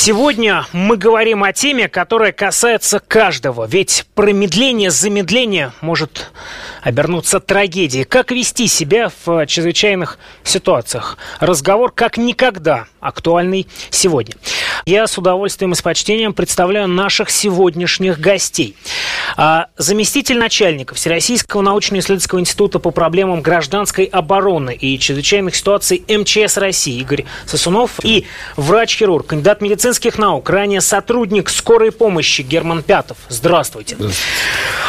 Сегодня мы говорим о теме, которая касается каждого. Ведь промедление, замедление может обернуться трагедией. Как вести себя в чрезвычайных ситуациях? Разговор как никогда актуальный сегодня. Я с удовольствием и с почтением представляю наших сегодняшних гостей. А, заместитель начальника Всероссийского научно-исследовательского института по проблемам гражданской обороны и чрезвычайных ситуаций МЧС России Игорь Сосунов и врач-хирург, кандидат медицинских наук, ранее сотрудник скорой помощи Герман Пятов. Здравствуйте. Здравствуйте.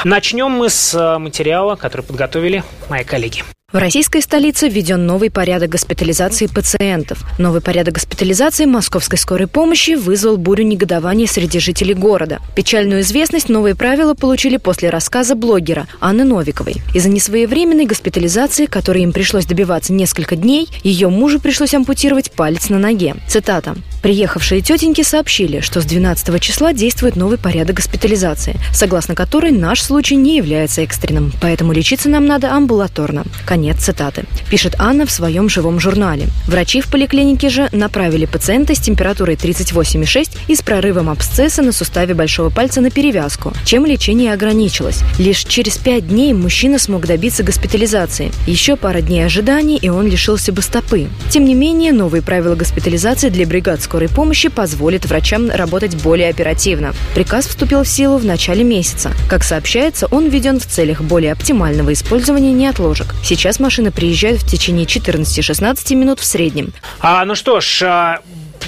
Начнем мы с а, материала, который подготовили мои коллеги. В российской столице введен новый порядок госпитализации пациентов. Новый порядок госпитализации московской скорой помощи вызвал бурю негодования среди жителей города. Печальную известность новые правила получили после рассказа блогера Анны Новиковой. Из-за несвоевременной госпитализации, которой им пришлось добиваться несколько дней, ее мужу пришлось ампутировать палец на ноге. Цитата. Приехавшие тетеньки сообщили, что с 12 числа действует новый порядок госпитализации, согласно которой наш случай не является экстренным, поэтому лечиться нам надо амбулаторно. Конец цитаты. Пишет Анна в своем живом журнале. Врачи в поликлинике же направили пациента с температурой 38,6 и с прорывом абсцесса на суставе большого пальца на перевязку, чем лечение ограничилось. Лишь через пять дней мужчина смог добиться госпитализации. Еще пара дней ожиданий, и он лишился бы стопы. Тем не менее, новые правила госпитализации для бригад скорой помощи позволят врачам работать более оперативно. Приказ вступил в силу в начале месяца. Как сообщается, он введен в целях более оптимального использования неотложек. Сейчас Сейчас машины приезжают в течение 14-16 минут в среднем. А, ну что ж, а,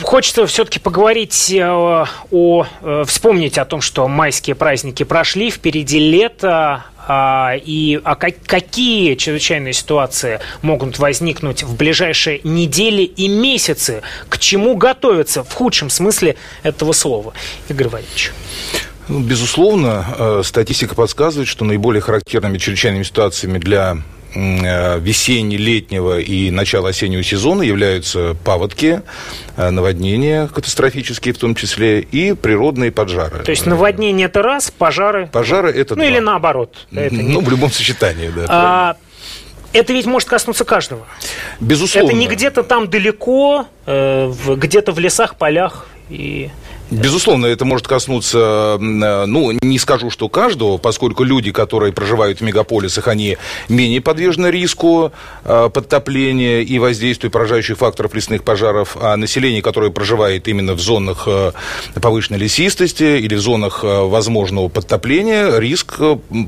хочется все-таки поговорить э, о, о, э, вспомнить о том, что майские праздники прошли, впереди лето, а, и а как, какие чрезвычайные ситуации могут возникнуть в ближайшие недели и месяцы, к чему готовиться в худшем смысле этого слова, Игорь Валерьевич? Ну, безусловно, э, статистика подсказывает, что наиболее характерными чрезвычайными ситуациями для весенне-летнего и начала осеннего сезона являются паводки, э, наводнения катастрофические в том числе и природные поджары. То есть наводнение это раз, пожары? Пожары это Ну два. или наоборот. Это ну, в любом сочетании, да. А, это ведь может коснуться каждого. Безусловно. Это не где-то там далеко, э, где-то в лесах, полях и Безусловно, это может коснуться, э, ну, не скажу, что каждого, поскольку люди, которые проживают в мегаполисах, они менее подвержены риску э, подтопления и воздействию поражающих факторов лесных пожаров, а население, которое проживает именно в зонах э, повышенной лесистости или в зонах возможного подтопления, риск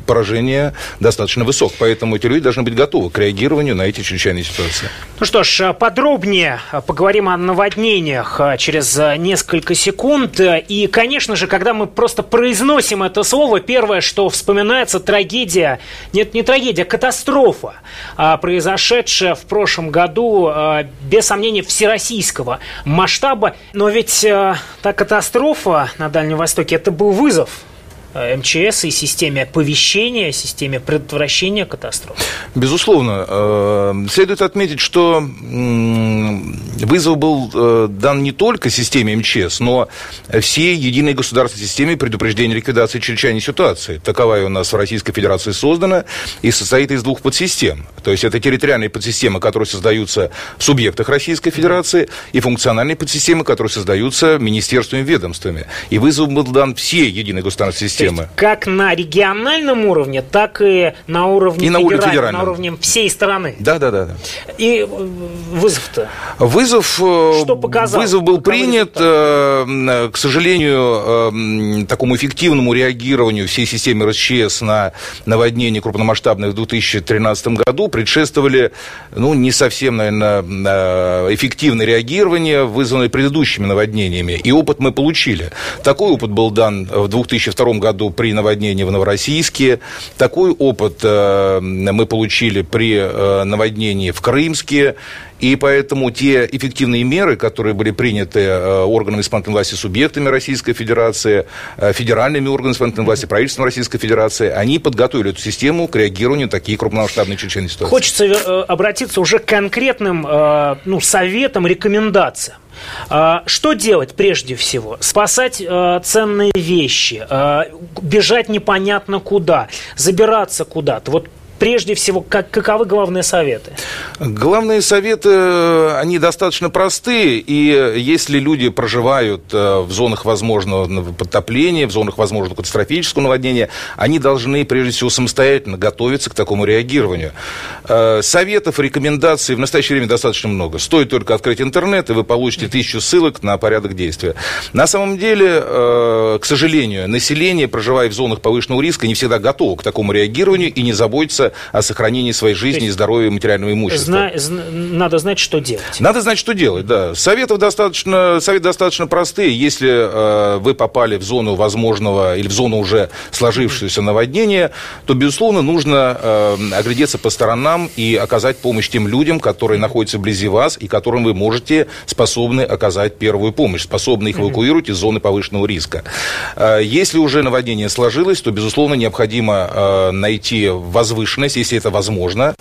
поражения достаточно высок. Поэтому эти люди должны быть готовы к реагированию на эти чрезвычайные ситуации. Ну что ж, подробнее поговорим о наводнениях через несколько секунд момент. И, конечно же, когда мы просто произносим это слово, первое, что вспоминается, трагедия, нет, не трагедия, а катастрофа, а, произошедшая в прошлом году, а, без сомнения, всероссийского масштаба. Но ведь та катастрофа на Дальнем Востоке, это был вызов Э, МЧС и системе оповещения, системе предотвращения катастроф? Безусловно. Э, следует отметить, что вызов был э, дан не только системе МЧС, но всей единой государственной системе предупреждения ликвидации чрезвычайной ситуации. Таковая у нас в Российской Федерации создана и состоит из двух подсистем. То есть это территориальные подсистемы, которые создаются в субъектах Российской Федерации, и функциональные подсистемы, которые создаются министерствами и ведомствами. И вызов был дан всей единой государственной системе системы. как на региональном уровне, так и на уровне, и на уровне федеральном, на уровне всей страны. Да, да, да. И э, вызов-то? Вызов, э, Что показал? вызов был Каковы принят, результаты? Э, к сожалению, такому эффективному реагированию всей системы РСЧС на наводнение крупномасштабное в 2013 году предшествовали, ну, не совсем, наверное, эффективное реагирование, вызванное предыдущими наводнениями. И опыт мы получили. Такой опыт был дан в 2002 году году при наводнении в Новороссийске. Такой опыт э, мы получили при э, наводнении в Крымске. И поэтому те эффективные меры, которые были приняты э, органами исполнительной власти, субъектами Российской Федерации, федеральными органами исполнительной власти, правительством Российской Федерации, они подготовили эту систему к реагированию на такие крупномасштабные чрезвычайные ситуации. Хочется обратиться уже к конкретным ну, советам, рекомендациям. А, что делать прежде всего? Спасать э, ценные вещи, э, бежать непонятно куда, забираться куда-то. Вот прежде всего, как, каковы главные советы? Главные советы, э, они достаточно простые, и если люди проживают э, в зонах возможного подтопления, в зонах возможного катастрофического наводнения, они должны, прежде всего, самостоятельно готовиться к такому реагированию. Э, советов, рекомендаций в настоящее время достаточно много. Стоит только открыть интернет, и вы получите тысячу ссылок на порядок действия. На самом деле, к сожалению, население, проживая в зонах повышенного риска, не всегда готово к такому реагированию и не заботится о сохранении своей жизни и здоровья и материального имущества. Зна- надо знать, что делать. Надо знать, что делать, да. Советов достаточно, советы достаточно простые. Если э, вы попали в зону возможного или в зону уже сложившегося наводнения, то, безусловно, нужно э, оглядеться по сторонам и оказать помощь тем людям, которые находятся вблизи вас и которым вы можете способны оказать первую помощь, способны их эвакуировать из зоны повышенного риска. Э, если уже наводнение сложилось, то, безусловно, необходимо э, найти возвышенность возвышенность, если это возможно,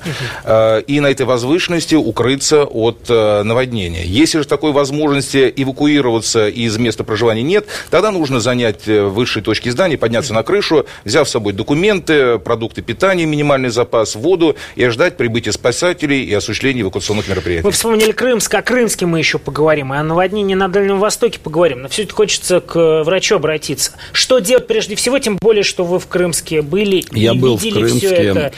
uh и на этой возвышенности укрыться от э, наводнения. Если же такой возможности эвакуироваться из места проживания нет, тогда нужно занять э, высшие точки здания, подняться на крышу, взяв с собой документы, продукты питания, минимальный запас, воду и ждать прибытия спасателей и осуществления эвакуационных мероприятий. Вы вспомнили Крымск, о Крымске мы еще поговорим, и о наводнении на Дальнем Востоке поговорим. Но все это хочется к врачу обратиться. Что делать прежде всего, тем более, что вы в Крымске были Я и был видели в Крымске. все это.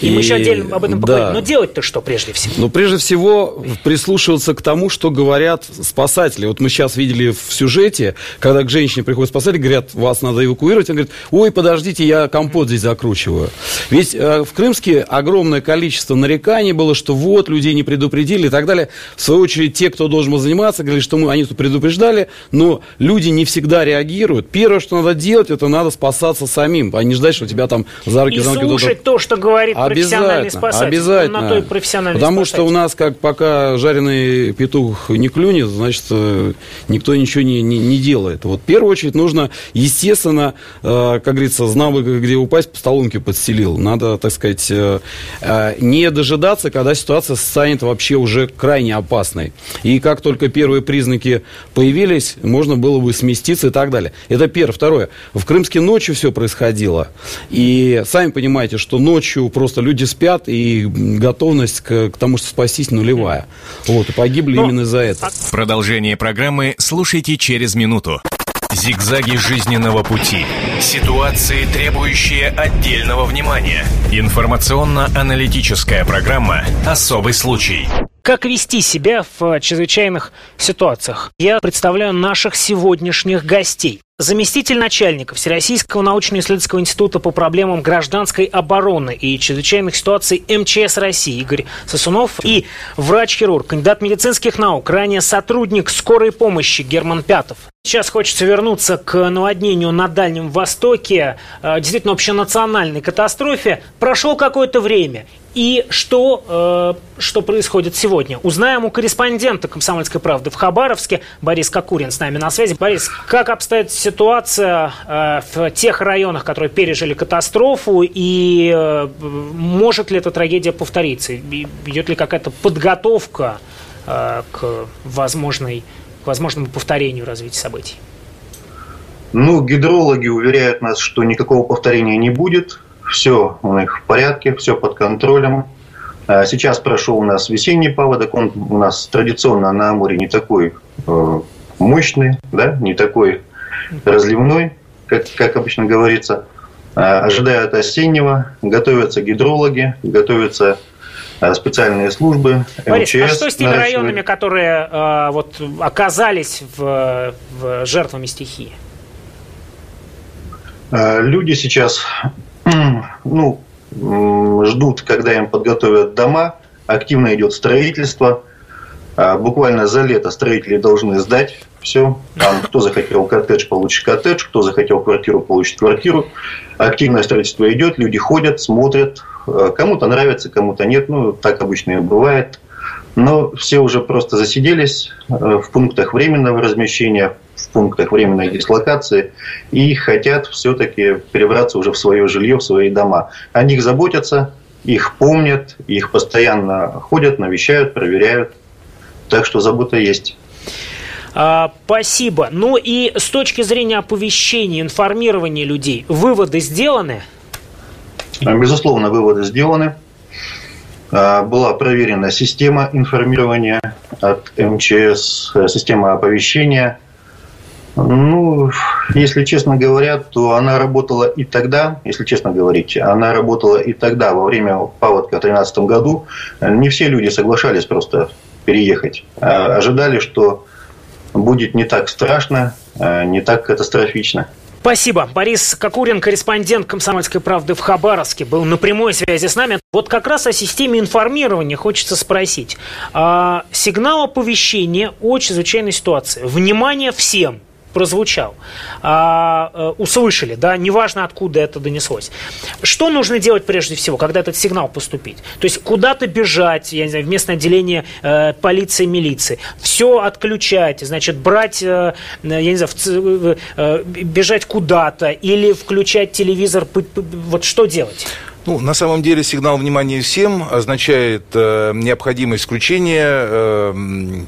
И, и мы еще отдельно об этом поговорим. Да. Но делать-то что прежде всего? Ну, прежде всего, прислушиваться к тому, что говорят спасатели. Вот мы сейчас видели в сюжете, когда к женщине приходят спасатели, говорят, вас надо эвакуировать. Он говорит, ой, подождите, я компот здесь закручиваю. Ведь э, в Крымске огромное количество нареканий было, что вот, людей не предупредили и так далее. В свою очередь, те, кто должен был заниматься, говорили, что мы, они тут предупреждали, но люди не всегда реагируют. Первое, что надо делать, это надо спасаться самим, а не ждать, что тебя там за руки... И слушать то, что говорит профессиональный спасатель. Обязательно. Он на то и профессиональный Потому спасатель. что у нас, как пока жареный петух не клюнет, значит, э, никто ничего не, не, не делает. Вот в первую очередь нужно, естественно, э, как говорится, знал бы, где упасть, по столунке подстелил. Надо, так сказать, э, не дожидаться, когда ситуация станет вообще уже крайне опасной. И как только первые признаки появились, можно было бы сместиться и так далее. Это первое. Второе. В Крымске ночью все происходило. И сами понимаете, что ночью просто просто люди спят, и готовность к, к тому, что спастись, нулевая. Вот, и погибли Но... именно из-за этого. Продолжение программы слушайте через минуту. Зигзаги жизненного пути. Ситуации, требующие отдельного внимания. Информационно-аналитическая программа «Особый случай». Как вести себя в чрезвычайных ситуациях? Я представляю наших сегодняшних гостей заместитель начальника Всероссийского научно-исследовательского института по проблемам гражданской обороны и чрезвычайных ситуаций МЧС России Игорь Сосунов и врач-хирург, кандидат медицинских наук, ранее сотрудник скорой помощи Герман Пятов. Сейчас хочется вернуться к наводнению на Дальнем Востоке, э, действительно общенациональной катастрофе. Прошло какое-то время, и что, э, что происходит сегодня? Узнаем у корреспондента «Комсомольской правды» в Хабаровске. Борис Кокурин с нами на связи. Борис, как обстоит ситуация э, в тех районах, которые пережили катастрофу, и э, может ли эта трагедия повториться? Идет ли какая-то подготовка э, к возможной к возможному повторению развития событий? Ну, гидрологи уверяют нас, что никакого повторения не будет. Все у них в порядке, все под контролем. А сейчас прошел у нас весенний паводок, он у нас традиционно на море не такой э, мощный, да, не такой разливной, как, как обычно говорится. А, ожидают осеннего, готовятся гидрологи, готовятся Э, специальные службы, Борис, МЧС. а что с теми районами, которые э, вот, оказались в, в жертвами стихии? Э, люди сейчас ну, ждут, когда им подготовят дома. Активно идет строительство. Э, буквально за лето строители должны сдать все. Там, кто захотел коттедж, получит коттедж, кто захотел квартиру, получит квартиру. Активное строительство идет, люди ходят, смотрят, Э, кому-то нравится, кому-то нет. Ну, так обычно и бывает. Но все уже просто засиделись э, в пунктах временного размещения, в пунктах временной дислокации и хотят все-таки перебраться уже в свое жилье, в свои дома. О них заботятся, их помнят, их постоянно ходят, навещают, проверяют. Так что забота есть. А, спасибо. Ну и с точки зрения оповещения, информирования людей, выводы сделаны? Безусловно, выводы сделаны. А, была проверена система информирования от МЧС, э, система оповещения. Ну, если честно говоря, то она работала и тогда, если честно говорить, она работала и тогда, во время паводка в 2013 году. Не все люди соглашались просто переехать. А ожидали, что будет не так страшно, а не так катастрофично. Спасибо. Борис Кокурин, корреспондент «Комсомольской правды» в Хабаровске, был на прямой связи с нами. Вот как раз о системе информирования хочется спросить. А, сигнал оповещения о чрезвычайной ситуации. Внимание всем! Прозвучал, а, а, услышали, да, неважно откуда это донеслось. Что нужно делать прежде всего, когда этот сигнал поступить? То есть куда-то бежать, я не знаю, в местное отделение э, полиции, милиции, все отключать, значит, брать, э, я не знаю, в, э, бежать куда-то или включать телевизор, вот что делать? Ну, на самом деле сигнал внимания всем означает э, необходимость включения э,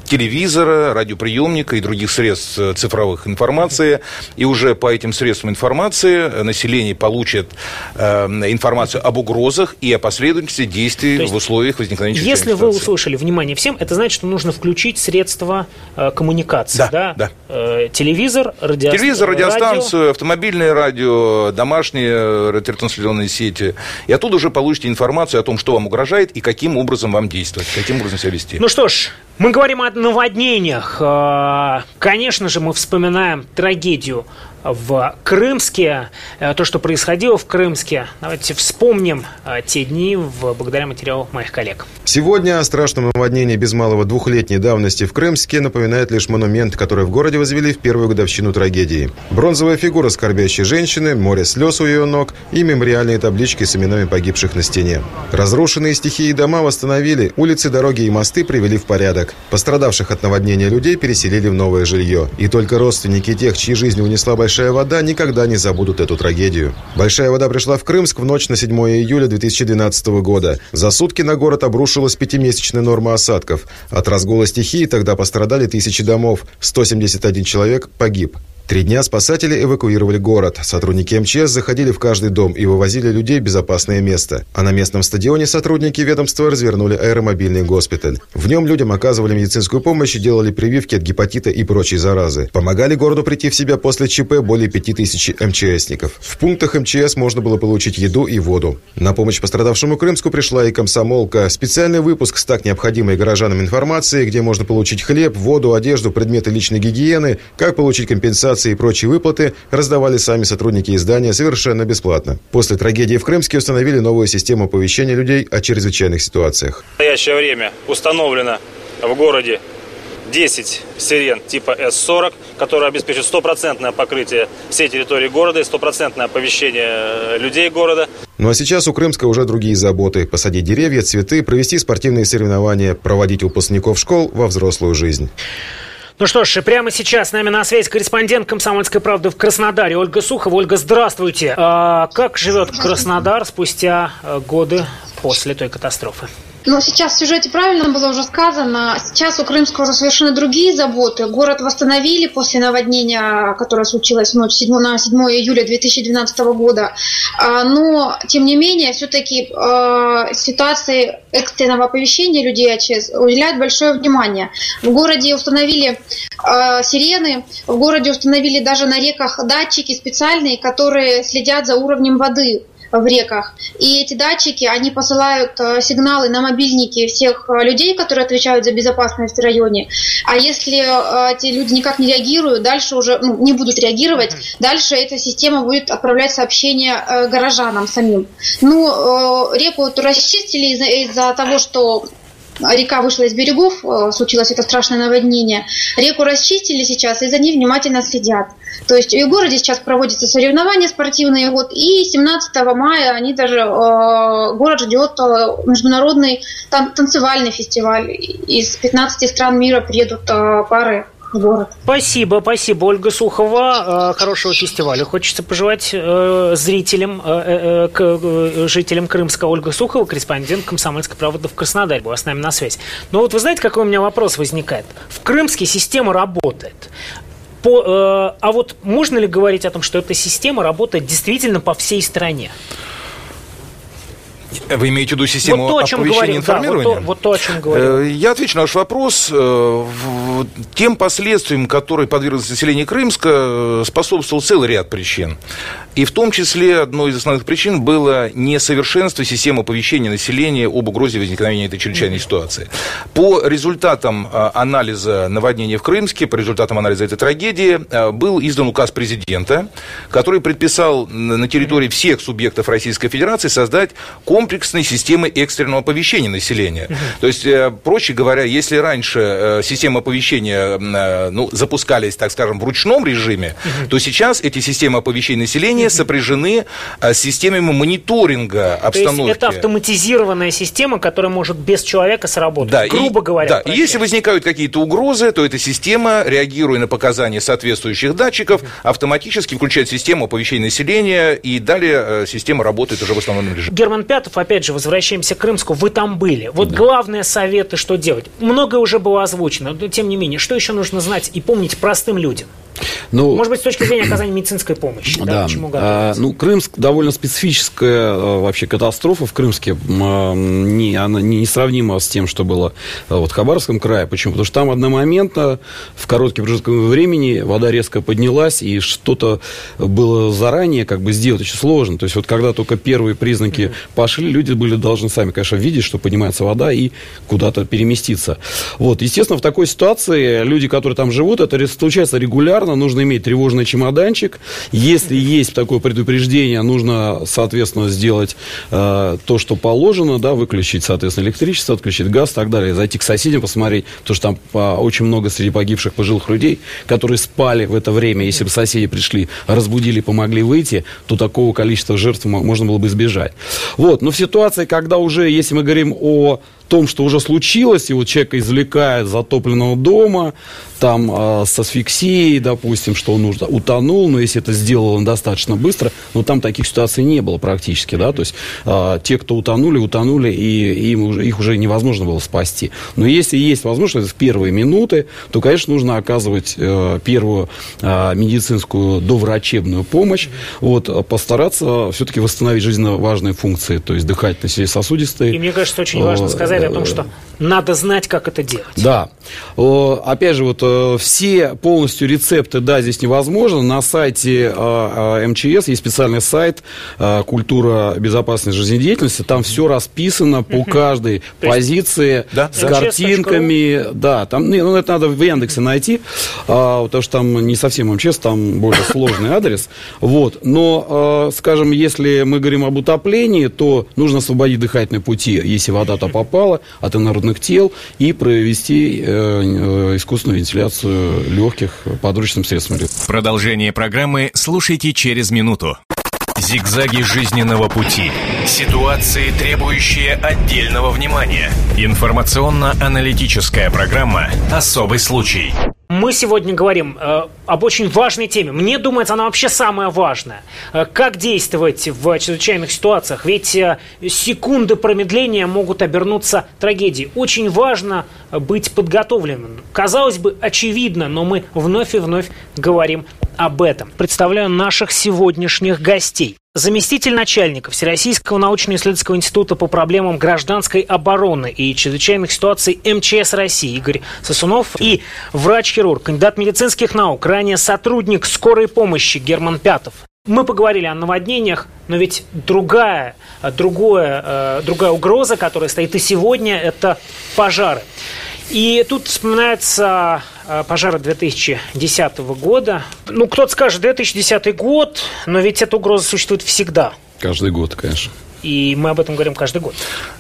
телевизора, радиоприемника и других средств э, цифровых информации. И уже по этим средствам информации население получит э, информацию об угрозах и о последовательности действий в условиях возникновения Если вы услышали внимание всем, это значит, что нужно включить средства э, коммуникации. Да, да. да. Э, телевизор, радиостанцию. Телевизор, радиостанцию, радио. автомобильное радио, домашние радиотрансляционные сети – и оттуда уже получите информацию о том, что вам угрожает и каким образом вам действовать, каким образом себя вести. Ну что ж, мы говорим о наводнениях. А, конечно же, мы вспоминаем трагедию в Крымске, э, то, что происходило в Крымске. Давайте вспомним э, те дни благодаря материалу моих коллег. Сегодня о страшном наводнении без малого двухлетней давности в Крымске напоминает лишь монумент, который в городе возвели в первую годовщину трагедии. Бронзовая фигура скорбящей женщины, море слез у ее ног и мемориальные таблички с именами погибших на стене. Разрушенные стихии дома восстановили, улицы, дороги и мосты привели в порядок. Пострадавших от наводнения людей переселили в новое жилье. И только родственники тех, чьи жизни унесла большая Большая вода никогда не забудут эту трагедию. Большая вода пришла в Крымск в ночь на 7 июля 2012 года. За сутки на город обрушилась пятимесячная норма осадков. От разгула стихии тогда пострадали тысячи домов. 171 человек погиб. Три дня спасатели эвакуировали город. Сотрудники МЧС заходили в каждый дом и вывозили людей в безопасное место. А на местном стадионе сотрудники ведомства развернули аэромобильный госпиталь. В нем людям оказывали медицинскую помощь и делали прививки от гепатита и прочей заразы. Помогали городу прийти в себя после ЧП более 5000 МЧСников. В пунктах МЧС можно было получить еду и воду. На помощь пострадавшему Крымску пришла и комсомолка. Специальный выпуск с так необходимой горожанам информацией, где можно получить хлеб, воду, одежду, предметы личной гигиены, как получить компенсацию компенсации и прочие выплаты раздавали сами сотрудники издания совершенно бесплатно. После трагедии в Крымске установили новую систему оповещения людей о чрезвычайных ситуациях. В настоящее время установлено в городе 10 сирен типа С-40, которые обеспечат стопроцентное покрытие всей территории города и стопроцентное оповещение э, людей города. Ну а сейчас у Крымска уже другие заботы. Посадить деревья, цветы, провести спортивные соревнования, проводить выпускников школ во взрослую жизнь. Ну что ж, прямо сейчас с нами на связи корреспондент «Комсомольской правды» в Краснодаре Ольга Сухова. Ольга, здравствуйте. А, как живет Краснодар спустя э, годы после той катастрофы? Но сейчас в сюжете правильно было уже сказано, сейчас у Крымска уже совершенно другие заботы. Город восстановили после наводнения, которое случилось в ночь 7, на 7 июля 2012 года. А, но, тем не менее, все-таки а, ситуации экстренного оповещения людей АЧС уделяют большое внимание. В городе установили а, сирены, в городе установили даже на реках датчики специальные, которые следят за уровнем воды в реках. И эти датчики, они посылают э, сигналы на мобильники всех э, людей, которые отвечают за безопасность в районе. А если э, эти люди никак не реагируют, дальше уже ну, не будут реагировать, дальше эта система будет отправлять сообщения горожанам самим. Ну, реку расчистили из-за из того, что река вышла из берегов, э, случилось это страшное наводнение. Реку расчистили сейчас и за ней внимательно следят. То есть в городе сейчас проводятся соревнования спортивные, вот, и 17 мая они даже, э, город ждет э, международный тан- танцевальный фестиваль. Из 15 стран мира приедут э, пары город. Спасибо, спасибо, Ольга Сухова. Э, хорошего фестиваля. Хочется пожелать э, зрителям, э, к, жителям Крымска Ольга Сухова, корреспондент «Комсомольской правды» в Краснодаре, была с нами на связи. Но вот вы знаете, какой у меня вопрос возникает? В Крымске система работает. По, а вот можно ли говорить о том, что эта система работает действительно по всей стране? Вы имеете в виду систему вот то, оповещения информирования? Да, вот, то, вот то, о чем говорил. Э, я отвечу на ваш вопрос. Э, тем последствиям, которые подверглось население Крымска, э, способствовал целый ряд причин. И в том числе одной из основных причин было несовершенство системы оповещения населения об угрозе возникновения этой чрезвычайной ситуации. По результатам анализа наводнения в Крымске, по результатам анализа этой трагедии, был издан указ президента, который предписал на территории всех субъектов Российской Федерации создать комплекс комплексной системы экстренного оповещения населения. То есть, э, проще говоря, если раньше э, системы оповещения э, ну, запускались, так скажем, в ручном режиме, то сейчас эти системы оповещения населения угу. сопряжены с системами мониторинга обстановки. То есть это автоматизированная система, которая может без человека сработать, да, грубо и, говоря. Да, и если возникают какие-то угрозы, то эта система, реагируя на показания соответствующих датчиков, автоматически включает систему оповещения населения, и далее система работает уже в основном режиме. Герман Пятов опять же, возвращаемся к Крымску, вы там были. Вот да. главные советы, что делать. Многое уже было озвучено, но тем не менее, что еще нужно знать и помнить простым людям? Ну, Может быть, с точки зрения оказания медицинской помощи. Да. Да, а, ну, Крымск довольно специфическая а, вообще катастрофа в Крымске. А, не, она не сравнима с тем, что было а, вот, в Хабаровском крае. Почему? Потому что там одномоментно, в короткий промежуток времени, вода резко поднялась, и что-то было заранее как бы сделать очень сложно. То есть, вот когда только первые признаки mm-hmm. пошли, люди были должны сами, конечно, видеть, что поднимается вода, и куда-то переместиться. Вот, естественно, в такой ситуации люди, которые там живут, это случается регулярно, элементарно нужно иметь тревожный чемоданчик. Если есть такое предупреждение, нужно, соответственно, сделать э, то, что положено, да, выключить, соответственно, электричество, отключить газ и так далее, зайти к соседям, посмотреть, потому что там по, очень много среди погибших пожилых людей, которые спали в это время. Если бы соседи пришли, разбудили, помогли выйти, то такого количества жертв можно было бы избежать. Вот. Но в ситуации, когда уже, если мы говорим о том, что уже случилось, и вот человека извлекает затопленного дома, там э, с асфиксией, допустим, что он уже утонул, но если это сделал он достаточно быстро, но там таких ситуаций не было практически, да, то есть э, те, кто утонули, утонули, и им уже, их уже невозможно было спасти. Но если есть возможность в первые минуты, то, конечно, нужно оказывать э, первую э, медицинскую доврачебную помощь, вот, постараться все-таки восстановить жизненно важные функции, то есть дыхательные, сосудистые. И мне кажется, очень важно сказать, сказали о том, что надо знать, как это делать. Да. Опять же, вот э, все полностью рецепты, да, здесь невозможно. На сайте э, э, МЧС есть специальный сайт «Культура безопасной жизнедеятельности». Там все расписано по каждой позиции, с картинками. Да, там, ну, это надо в Яндексе найти, а, потому что там не совсем МЧС, там более сложный адрес. Вот. Но, скажем, если мы говорим об утоплении, то нужно освободить дыхательные пути, если вода то попала потенциала от инородных тел и провести э, э, искусственную вентиляцию легких подручным средством. Продолжение программы слушайте через минуту. Зигзаги жизненного пути. Ситуации, требующие отдельного внимания. Информационно-аналитическая программа «Особый случай». Мы сегодня говорим э, об очень важной теме. Мне думается, она вообще самая важная. Э, как действовать в чрезвычайных ситуациях? Ведь э, секунды промедления могут обернуться трагедией. Очень важно быть подготовленным. Казалось бы, очевидно, но мы вновь и вновь говорим об этом. Представляю наших сегодняшних гостей. Заместитель начальника Всероссийского научно-исследовательского института по проблемам гражданской обороны и чрезвычайных ситуаций МЧС России Игорь Сосунов и врач-хирург, кандидат медицинских наук, ранее сотрудник скорой помощи Герман Пятов. Мы поговорили о наводнениях, но ведь другая, другое, э, другая угроза, которая стоит и сегодня, это пожары. И тут вспоминается э, пожары 2010 года. Ну, кто-то скажет, 2010 год, но ведь эта угроза существует всегда. Каждый год, конечно. И мы об этом говорим каждый год.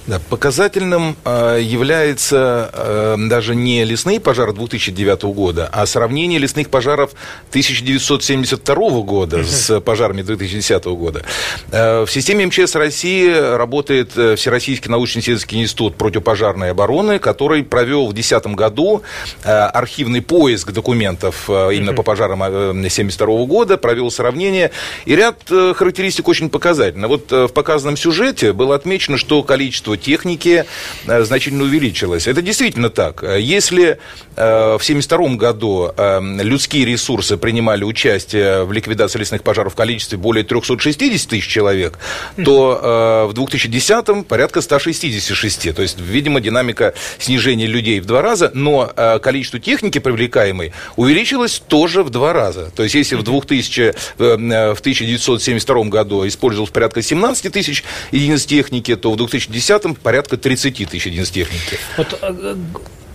Да, показательным э, является э, даже не лесные пожары 2009 года, а сравнение лесных пожаров 1972 года с пожарами 2010 года. Э, в системе МЧС России работает э, Всероссийский научно-исследовательский институт противопожарной обороны, который провел в 2010 году э, архивный поиск документов э, именно по пожарам 1972 э, года, провел сравнение, и ряд э, характеристик очень показательно. Вот э, в показанном сюжете сюжете было отмечено, что количество техники э, значительно увеличилось. Это действительно так. Если э, в 1972 году э, людские ресурсы принимали участие в ликвидации лесных пожаров в количестве более 360 тысяч человек, то в 2010 порядка 166. То есть, видимо, динамика снижения людей в два раза, но количество техники привлекаемой увеличилось тоже в два раза. То есть, если в, 2000, в 1972 году использовалось порядка 17 тысяч единиц техники, то в 2010-м порядка 30 тысяч единиц техники. Вот э,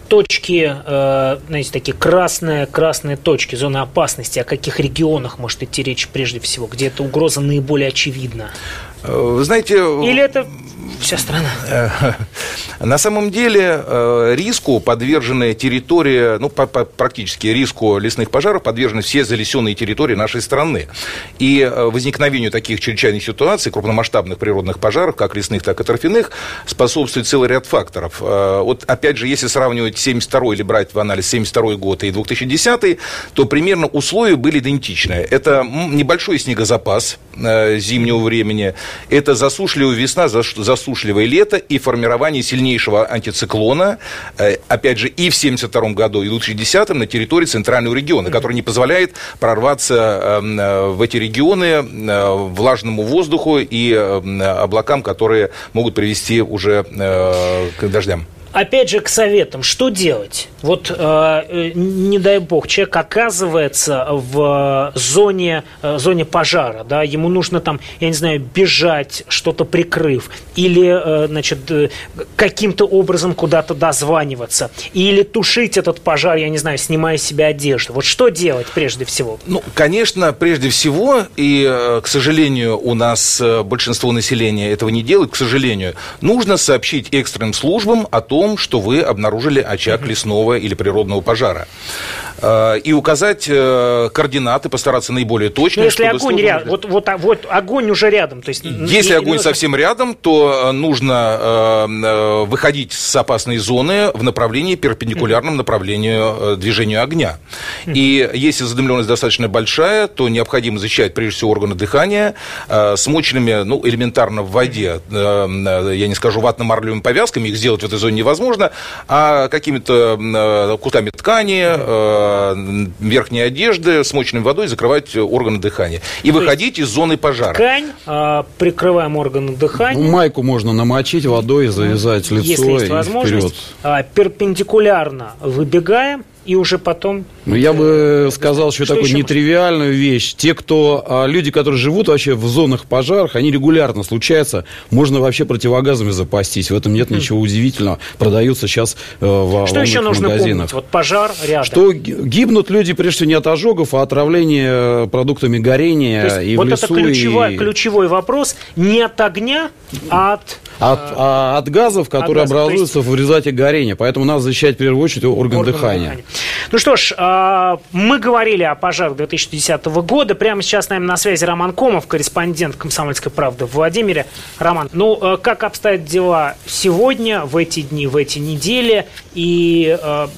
точки, э, знаете, такие красные, красные точки, зоны опасности, о каких регионах может идти речь прежде всего, где эта угроза наиболее очевидна? Э, вы знаете... Или это вся страна. На самом деле э, риску подвержены территории, ну, практически риску лесных пожаров подвержены все залесенные территории нашей страны. И э, возникновению таких чрезвычайных ситуаций, крупномасштабных природных пожаров, как лесных, так и торфяных, способствует целый ряд факторов. Э, вот, опять же, если сравнивать 72 или брать в анализ 72 год и 2010, то примерно условия были идентичны. Это небольшой снегозапас зимнего времени, это засушливая весна, засушливая засушливое лето и формирование сильнейшего антициклона, э, опять же, и в 1972 году, и в 2010 на территории центрального региона, который не позволяет прорваться эм, э, в эти регионы э, влажному воздуху и облакам, которые могут привести уже к дождям опять же, к советам. Что делать? Вот, э, э, не дай бог, человек оказывается в зоне, э, зоне пожара, да, ему нужно там, я не знаю, бежать, что-то прикрыв, или, э, значит, э, каким-то образом куда-то дозваниваться, или тушить этот пожар, я не знаю, снимая с себя одежду. Вот что делать прежде всего? Ну, конечно, прежде всего, и, э, к сожалению, у нас э, большинство населения этого не делает, к сожалению, нужно сообщить экстренным службам о том, том, что вы обнаружили очаг лесного или природного пожара. Э, и указать э, координаты, постараться наиболее точно. Но если огонь рядом, вот, вот, а, вот огонь уже рядом. То есть, если не, огонь не... совсем рядом, то э, нужно выходить с опасной зоны в направлении перпендикулярном mm направлению движению огня. mm И если задымленность достаточно большая, то необходимо защищать прежде всего органы дыхания смоченными, ну, элементарно в воде, я не скажу ватно-марлевыми повязками, их сделать в этой зоне невозможно, а какими-то кусками ткани, Э, верхней одежды, смоченной водой закрывать органы дыхания. И То выходить из зоны пожара. Ткань, э, прикрываем органы дыхания. Ну, майку можно намочить водой, завязать лицо Если есть возможность, вперед. А, перпендикулярно выбегаем, и уже потом... Ну, я бы сказал еще что такую еще нетривиальную вещь. Те, кто... А, люди, которые живут вообще в зонах пожаров, они регулярно случаются. Можно вообще противогазами запастись. В этом нет ничего удивительного. Продаются сейчас э, в Что еще нужно магазинах. помнить? Вот пожар рядом. Что гибнут люди, прежде всего, не от ожогов, а от отравления э, продуктами горения То есть, и вот в лесу. Вот это ключевой, и... ключевой вопрос. Не от огня, а от... От, а, от газов, которые от газов. образуются есть... в результате горения. Поэтому надо защищать, в первую очередь, орган, орган дыхания. дыхания. Ну что ж, а, мы говорили о пожарах 2010 года. Прямо сейчас с нами на связи Роман Комов, корреспондент «Комсомольской правды» в Владимире. Роман, ну а, как обстоят дела сегодня, в эти дни, в эти недели? И а,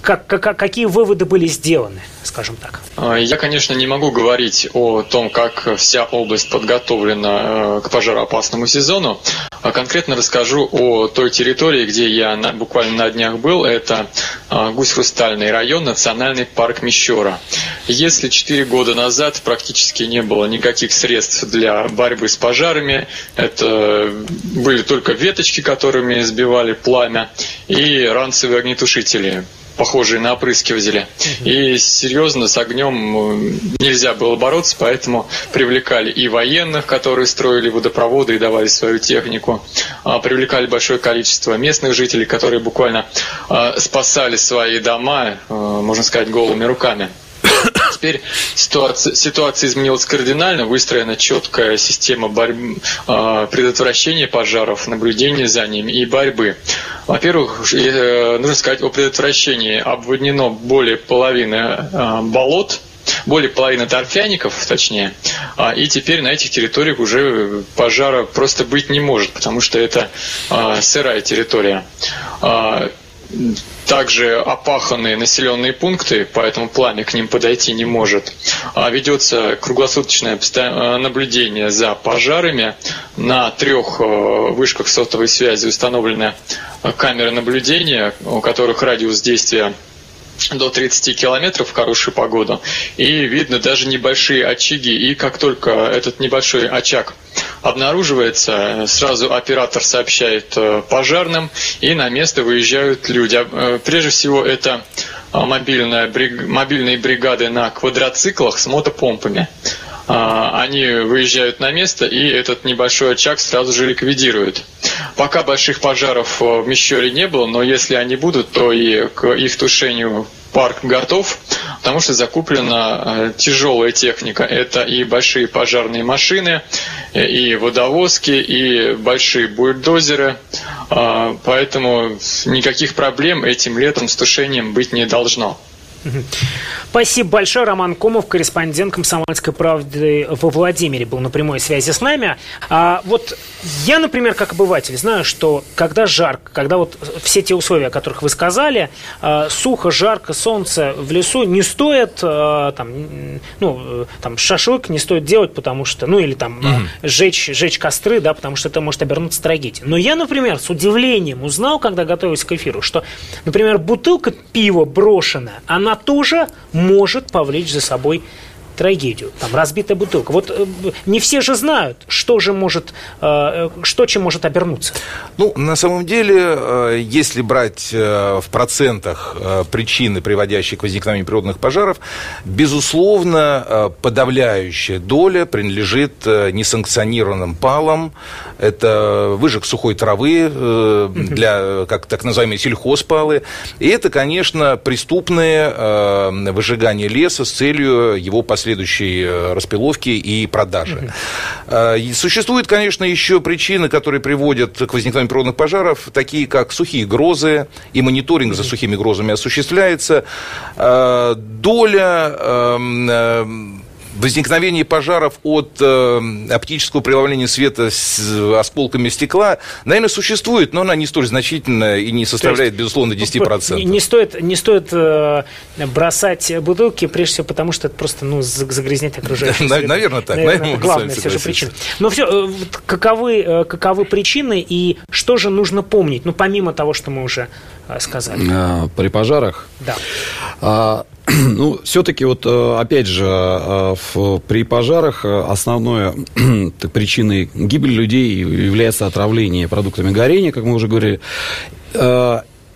как, как, какие выводы были сделаны, скажем так? А, я, конечно, не могу говорить о том, как вся область подготовлена э, к пожароопасному сезону. А конкретно расскажу о той территории, где я буквально на днях был. Это а, Гусь-Хрустальный район, национальный парк Мещера. Если 4 года назад практически не было никаких средств для борьбы с пожарами, это были только веточки, которыми сбивали пламя, и ранцевые огнетушители похожие на опрыскиватели. И серьезно с огнем э, нельзя было бороться, поэтому привлекали и военных, которые строили водопроводы и давали свою технику, а, привлекали большое количество местных жителей, которые буквально а, спасали свои дома, э, можно сказать, голыми руками. Теперь ситуация, ситуация изменилась кардинально, выстроена четкая система борьбы, э, предотвращения пожаров, наблюдения за ними и борьбы. Во-первых, э, нужно сказать о предотвращении. Обводнено более половины э, болот, более половины торфяников, точнее, а, и теперь на этих территориях уже пожара просто быть не может, потому что это а, сырая территория. А, также опаханные населенные пункты, поэтому пламя к ним подойти не может. Ведется круглосуточное наблюдение за пожарами. На трех вышках сотовой связи установлены камеры наблюдения, у которых радиус действия до 30 километров в хорошую погоду. И видно даже небольшие очаги. И как только этот небольшой очаг обнаруживается, сразу оператор сообщает э, пожарным, и на место выезжают люди. Э, прежде всего, это э, мобильная, мобильные бригады на квадроциклах с мотопомпами. А, они выезжают на место, и этот небольшой очаг сразу же ликвидируют. Пока больших пожаров в Мещере не было, но если они будут, то и к их тушению парк готов, потому что закуплена э, тяжелая техника. Это и большие пожарные машины, э, и водовозки, и большие бульдозеры. А, поэтому никаких проблем этим летом с тушением быть не должно. Спасибо большое. Роман Комов, корреспондент «Комсомольской правды» во Владимире, был на прямой связи с нами. А вот я, например, как обыватель, знаю, что когда жарко, когда вот все те условия, о которых вы сказали, а, сухо, жарко, солнце в лесу, не стоит а, там, ну, там, шашлык не стоит делать, потому что, ну, или там угу. жечь, жечь костры, да, потому что это может обернуться трагедией. Но я, например, с удивлением узнал, когда готовился к эфиру, что, например, бутылка пива брошенная, она тоже может повлечь за собой трагедию. Там разбитая бутылка. Вот э, не все же знают, что же может, э, что чем может обернуться. Ну, на самом деле, э, если брать в процентах причины, приводящие к возникновению природных пожаров, безусловно, подавляющая доля принадлежит несанкционированным палам. Это выжиг сухой травы для, как так называемые сельхозпалы. И это, конечно, преступное выжигание леса с целью его последующего последующей э, распиловки и продажи. Mm-hmm. Существуют, конечно, еще причины, которые приводят к возникновению природных пожаров, такие как сухие грозы, и мониторинг за сухими грозами осуществляется. Э, доля эм, возникновение пожаров от э, оптического преломления света с осколками стекла, наверное, существует, но она не столь значительная и не составляет, есть, безусловно, 10%. Не, не стоит, не стоит э, бросать бутылки, прежде всего потому, что это просто ну, загрязнять окружающую среду. Наверное, так. Наверное, наверное, главная все же причина. Но все, э, каковы, э, каковы причины и что же нужно помнить, ну, помимо того, что мы уже сказали? А, при пожарах? Да. А, ну, все-таки вот, э, опять же, э, в, при пожарах э, основной причиной гибели людей является отравление продуктами горения, как мы уже говорили.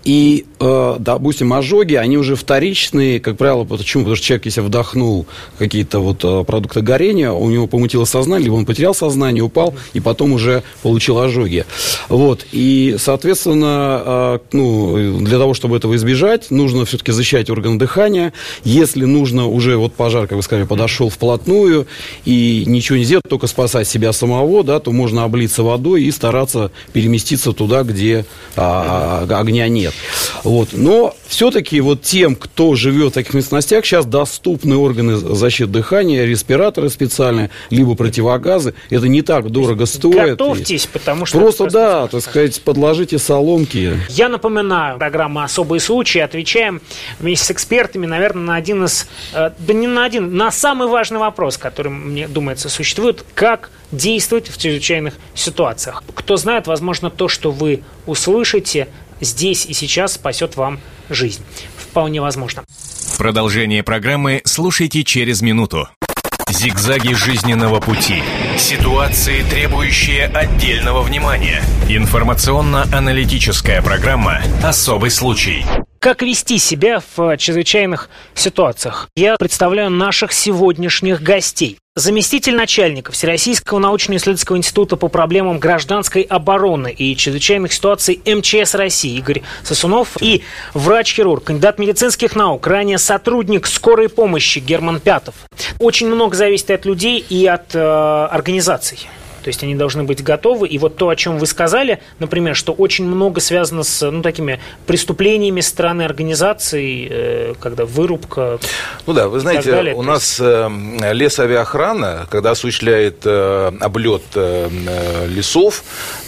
И, э, допустим, ожоги, они уже вторичные, как правило, почему? Потому что человек, если вдохнул какие-то вот э, продукты горения, у него помутило сознание, либо он потерял сознание, упал, и потом уже получил ожоги. Вот. И, соответственно, э, ну, для того, чтобы этого избежать, нужно все-таки защищать органы дыхания. Если нужно уже, вот пожар, как вы сказали, подошел вплотную, и ничего не сделать, только спасать себя самого, да, то можно облиться водой и стараться переместиться туда, где а, огня нет. Вот. Но все-таки вот тем, кто живет в таких местностях, сейчас доступны органы защиты дыхания, респираторы специальные, либо противогазы. Это не так дорого стоит. Готовьтесь, потому что... Просто, да, так сказать, подложите соломки. Я напоминаю, программа «Особые случаи». Отвечаем вместе с экспертами, наверное, на один из... Э, да не на один, на самый важный вопрос, который, мне думается, существует. Как действовать в чрезвычайных ситуациях? Кто знает, возможно, то, что вы услышите, здесь и сейчас спасет вам жизнь. Вполне возможно. Продолжение программы слушайте через минуту. Зигзаги жизненного пути. Ситуации, требующие отдельного внимания. Информационно-аналитическая программа «Особый случай». Как вести себя в чрезвычайных ситуациях. Я представляю наших сегодняшних гостей. Заместитель начальника Всероссийского научно-исследовательского института по проблемам гражданской обороны и чрезвычайных ситуаций МЧС России Игорь Сосунов и врач-хирург, кандидат медицинских наук, ранее сотрудник скорой помощи Герман Пятов. Очень много зависит от людей и от э, организаций. То есть они должны быть готовы. И вот то, о чем вы сказали, например, что очень много связано с ну, такими преступлениями стороны организаций, э, когда вырубка. Ну да, вы знаете, далее, у нас э, лесавиохрана, когда осуществляет э, облет лесов,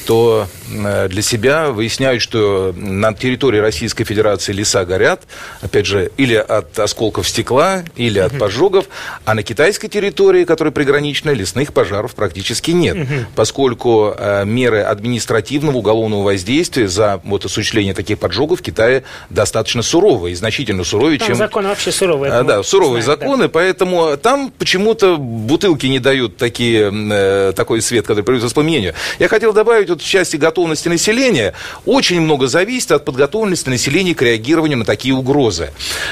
то для себя выясняют, что на территории Российской Федерации леса горят, опять же, или от осколков стекла, или от пожогов, а на китайской территории, которая приграничная, лесных пожаров практически нет поскольку э, меры административного уголовного воздействия за вот, осуществление таких поджогов в Китае достаточно суровые, значительно суровее, там чем... законы вообще суровые. А, да, суровые знаем, законы, да. поэтому там почему-то бутылки не дают такие, э, такой свет, который приводит к воспламенению. Я хотел добавить, вот в части готовности населения, очень много зависит от подготовленности населения к реагированию на такие угрозы.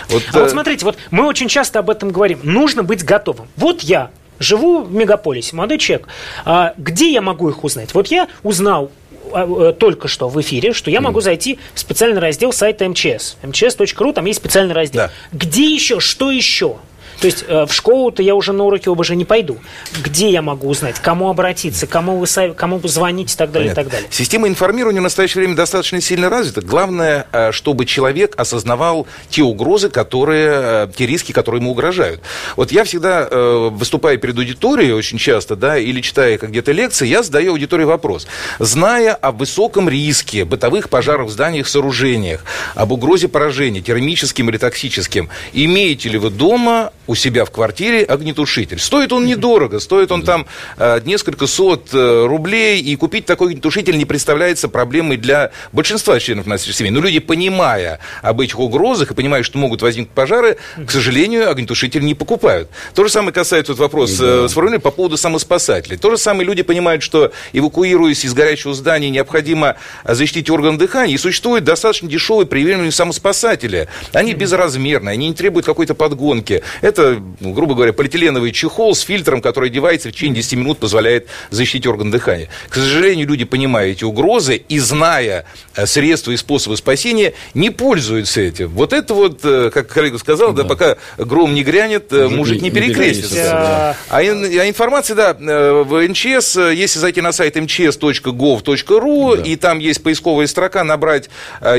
Вот, а вот э, смотрите, вот мы очень часто об этом говорим. Нужно быть готовым. Вот я Живу в мегаполисе, молодой человек. А где я могу их узнать? Вот я узнал а, э, только что в эфире, что я могу зайти в специальный раздел сайта МЧС. mчs.ру, там есть специальный раздел. Да. Где еще, что еще? То есть э, в школу-то я уже на уроки ОБЖ не пойду. Где я могу узнать, кому обратиться, кому, вы, кому звонить и так далее, Понятно. и так далее. Система информирования в настоящее время достаточно сильно развита. Главное, э, чтобы человек осознавал те угрозы, которые, э, те риски, которые ему угрожают. Вот я всегда, выступая перед аудиторией очень часто, да, или читая где-то лекции, я задаю аудитории вопрос. Зная о высоком риске бытовых пожаров в зданиях, сооружениях, об угрозе поражения, термическим или токсическим, имеете ли вы дома у себя в квартире огнетушитель. Стоит он недорого, стоит он там э, несколько сот э, рублей, и купить такой огнетушитель не представляется проблемой для большинства членов нашей семьи. Но люди, понимая об этих угрозах и понимая, что могут возникнуть пожары, к сожалению, огнетушитель не покупают. То же самое касается вот вопрос да. сформулирован по поводу самоспасателей. То же самое люди понимают, что эвакуируясь из горячего здания, необходимо защитить орган дыхания, и существует достаточно дешевые приверженные самоспасатели. Они безразмерные, они не требуют какой-то подгонки. Это это, грубо говоря, полиэтиленовый чехол с фильтром, который одевается в течение 10 минут, позволяет защитить орган дыхания. К сожалению, люди, понимая эти угрозы и зная э, средства и способы спасения, не пользуются этим. Вот это вот, э, как коллега сказал, да, да пока гром не грянет, э, мужик, не, не перекрестится. Да. А, а информация, да, в МЧС, если зайти на сайт mчs.gov.ru, да. и там есть поисковая строка, набрать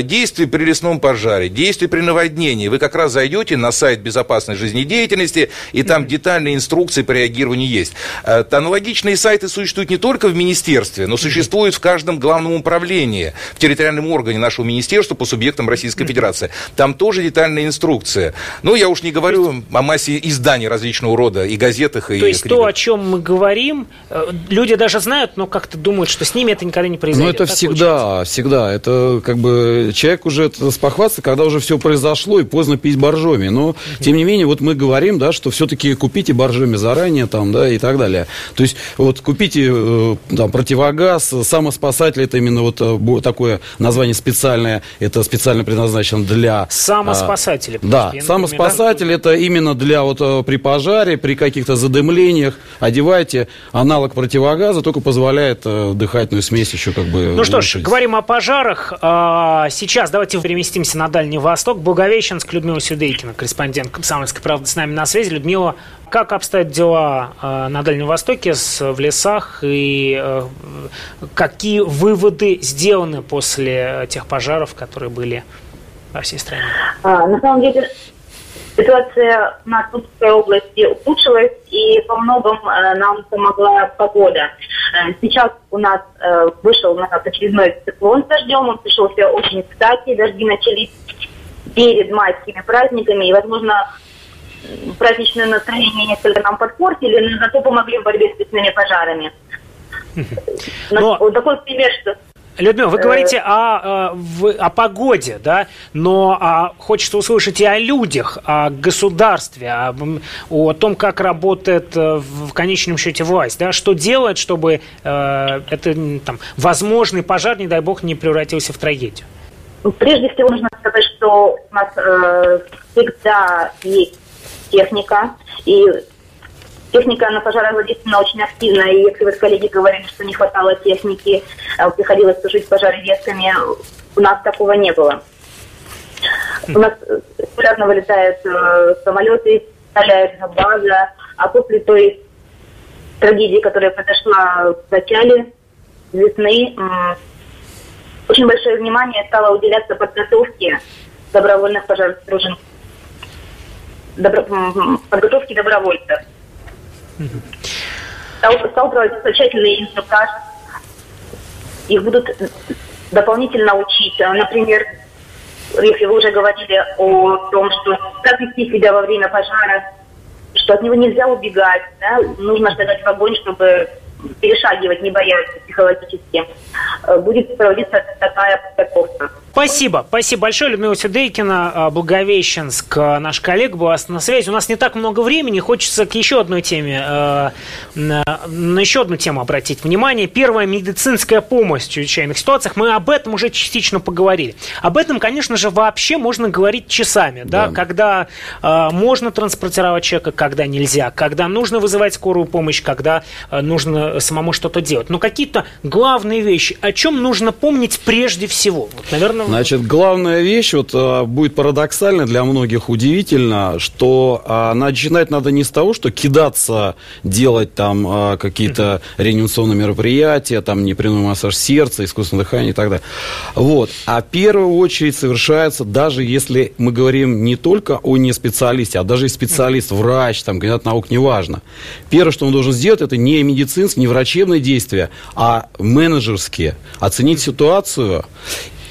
действия при лесном пожаре, действия при наводнении, вы как раз зайдете на сайт безопасной жизнедеятельности, деятельности, и там детальные инструкции по реагированию есть. Э, аналогичные сайты существуют не только в министерстве, но существуют в каждом главном управлении, в территориальном органе нашего министерства по субъектам Российской Федерации. Там тоже детальная инструкция. Ну, я уж не говорю есть... о массе изданий различного рода, и газетах, и То есть книгах. то, о чем мы говорим, э, люди даже знают, но как-то думают, что с ними это никогда не произойдет. Ну, это так всегда, получается? всегда. Это как бы человек уже спохватится, когда уже все произошло, и поздно пить боржоми. Но, тем не менее, вот мы говорим говорим, да, что все-таки купите боржоми заранее там, да, и так далее. То есть вот купите э, там противогаз, самоспасатель, это именно вот э, такое название специальное, это специально предназначено для... Самоспасатели. А, да, самоспасатель, да? это именно для вот э, при пожаре, при каких-то задымлениях одевайте аналог противогаза, только позволяет дыхательную смесь еще как бы Ну что ж, говорим о пожарах. А, сейчас давайте переместимся на Дальний Восток. Благовещенск, Людмила Сюдейкина, корреспондент «Комсомольской правды» с нами на связи. Людмила, как обстоят дела э, на Дальнем Востоке в лесах и э, какие выводы сделаны после тех пожаров, которые были во всей стране? А, на самом деле ситуация в Тульской области ухудшилась, и по многом э, нам помогла погода. Сейчас у нас вышел на очередной циклон с дождем, он пришелся очень кстати, дожди начались перед майскими праздниками, и, возможно, праздничное настроение несколько нам подпортили, но зато помогли в борьбе с лесными пожарами. Но... Вот такой пример, что Людмила, вы говорите о, о, о погоде, да, но а, хочется услышать и о людях, о государстве, о, о том, как работает э, в конечном счете власть, да, что делать, чтобы э, это там, возможный пожар, не дай бог, не превратился в трагедию. Прежде всего нужно сказать, что что у нас э, всегда есть техника, и техника на пожарах задействована очень активно, и если вот коллеги говорили, что не хватало техники, а приходилось тушить пожары ветками, у нас такого не было. У нас регулярно вылетают э, самолеты, стреляют база, а после той трагедии, которая произошла в начале весны, э, очень большое внимание стало уделяться подготовке добровольных пожарных дружин, добро, подготовке добровольцев. Стал, стал проводиться тщательный инструктаж. Их будут дополнительно учить. Например, если вы уже говорили о том, что как вести себя во время пожара, что от него нельзя убегать, да, нужно ждать в огонь, чтобы перешагивать, не бояться психологически, э, будет проводиться такая подготовка. Спасибо. Спасибо большое, Людмила Сюдейкина, а, Благовещенск. А, наш коллега был на связи. У нас не так много времени. Хочется к еще одной теме, э, на еще одну тему обратить внимание. Первая медицинская помощь в чрезвычайных ситуациях. Мы об этом уже частично поговорили. Об этом, конечно же, вообще можно говорить часами. Да? Да. Когда э, можно транспортировать человека, когда нельзя. Когда нужно вызывать скорую помощь, когда э, нужно самому что-то делать. Но какие-то главные вещи, о чем нужно помнить прежде всего. Вот, наверное, Значит, главная вещь, вот а, будет парадоксально для многих удивительно, что а, начинать надо не с того, что кидаться, делать там а, какие-то реанимационные мероприятия, там непрямой массаж сердца, искусственное дыхание и так далее. Вот. А в первую очередь совершается, даже если мы говорим не только о не специалисте, а даже и специалист, врач, там, кандидат наук, неважно. Первое, что он должен сделать, это не медицинские, не врачебные действия, а менеджерские. Оценить ситуацию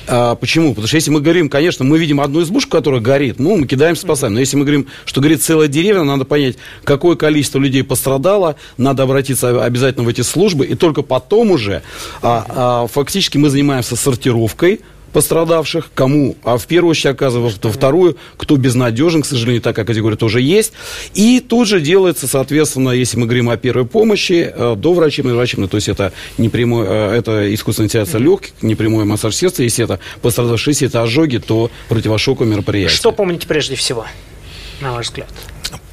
а, почему? Потому что если мы говорим, конечно, мы видим одну избушку, которая горит, ну, мы кидаем, спасаем. Но если мы говорим, что горит целая деревня, надо понять, какое количество людей пострадало, надо обратиться обязательно в эти службы, и только потом уже а, а, фактически мы занимаемся сортировкой, пострадавших, кому, а в первую очередь оказывается, во вторую, кто безнадежен, к сожалению, такая категория тоже есть. И тут же делается, соответственно, если мы говорим о первой помощи, э, до врачебной врачебной, то есть это не прямой, э, это искусственная вентиляция легких, не прямой массаж сердца, если это пострадавшие, если это ожоги, то противошоковое мероприятие. Что помните прежде всего, на ваш взгляд?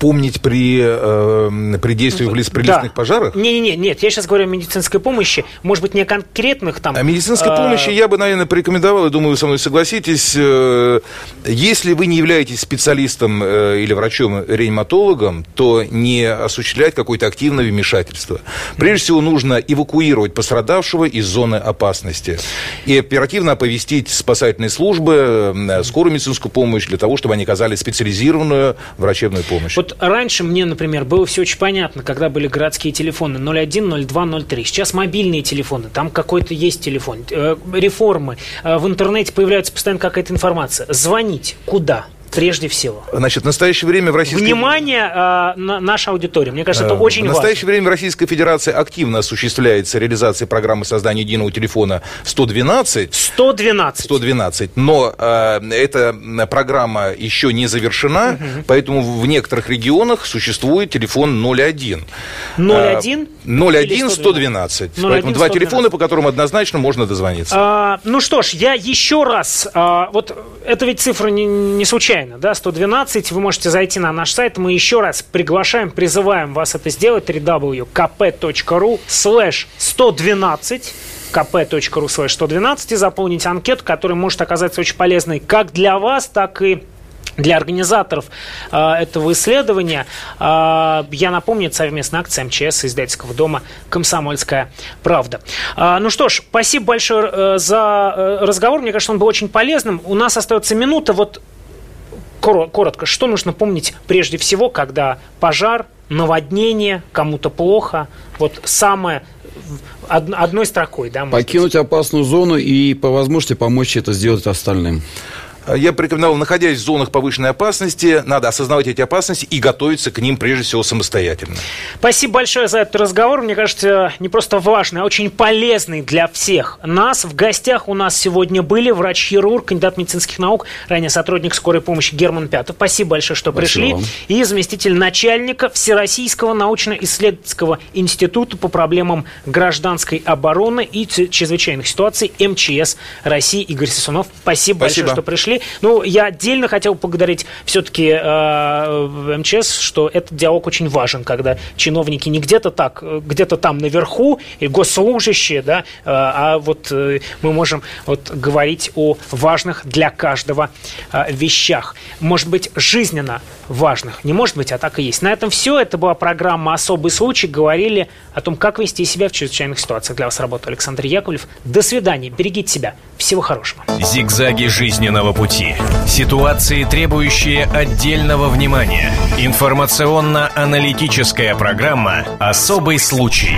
Помнить при, э, при действии в приличных да. пожарах? Не-не-не, нет, я сейчас говорю о медицинской помощи, может быть, не конкретных там... О медицинской э... помощи я бы, наверное, порекомендовал, и думаю, вы со мной согласитесь, э, если вы не являетесь специалистом э, или врачом-реаниматологом, то не осуществлять какое-то активное вмешательство. Прежде всего, нужно эвакуировать пострадавшего из зоны опасности и оперативно оповестить спасательные службы, э, скорую медицинскую помощь для того, чтобы они оказали специализированную врачебную помощь. Вот раньше мне, например, было все очень понятно, когда были городские телефоны 01, 02, 03. Сейчас мобильные телефоны, там какой-то есть телефон. Э, реформы. Э, в интернете появляется постоянно какая-то информация. Звонить куда? Прежде всего. Значит, в настоящее время в Российской... Внимание, э, на, наша аудитория. Мне кажется, это э, очень важно. В настоящее важно. время в Российской Федерации активно осуществляется реализация программы создания единого телефона 112. 112. 112. Но э, эта программа еще не завершена, угу. поэтому в некоторых регионах существует телефон 01. 01? 01 112. Поэтому два телефона, по которым однозначно можно дозвониться. А, ну что ж, я еще раз... А, вот это ведь цифра не, не случайная случайно, да, 112, вы можете зайти на наш сайт, мы еще раз приглашаем, призываем вас это сделать, www.kp.ru slash 112, kp.ru slash 112 и заполнить анкету, которая может оказаться очень полезной как для вас, так и для организаторов э, этого исследования, э, я напомню, это совместная акция МЧС издательского дома «Комсомольская правда». Э, ну что ж, спасибо большое э, за э, разговор. Мне кажется, он был очень полезным. У нас остается минута. Вот коротко, что нужно помнить прежде всего, когда пожар, наводнение, кому-то плохо, вот самое одной строкой, да? Покинуть быть. опасную зону и по возможности помочь это сделать остальным. Я бы рекомендовал, находясь в зонах повышенной опасности, надо осознавать эти опасности и готовиться к ним прежде всего самостоятельно. Спасибо большое за этот разговор. Мне кажется, не просто важный, а очень полезный для всех нас. В гостях у нас сегодня были врач-хирург, кандидат медицинских наук, ранее сотрудник скорой помощи Герман Пятов. Спасибо большое, что Спасибо пришли. Вам. И заместитель начальника Всероссийского научно-исследовательского института по проблемам гражданской обороны и чрезвычайных ситуаций МЧС России Игорь Сосунов. Спасибо, Спасибо. большое, что пришли. Прошли. Ну, я отдельно хотел поблагодарить все-таки э, МЧС, что этот диалог очень важен, когда чиновники не где-то так, где-то там наверху, и госслужащие, да, э, а вот э, мы можем вот говорить о важных для каждого э, вещах. Может быть, жизненно важных. Не может быть, а так и есть. На этом все. Это была программа «Особый случай». Говорили о том, как вести себя в чрезвычайных ситуациях. Для вас работал Александр Яковлев. До свидания. Берегите себя. Всего хорошего. Зигзаги жизненного пути. Ситуации, требующие отдельного внимания. Информационно-аналитическая программа «Особый случай».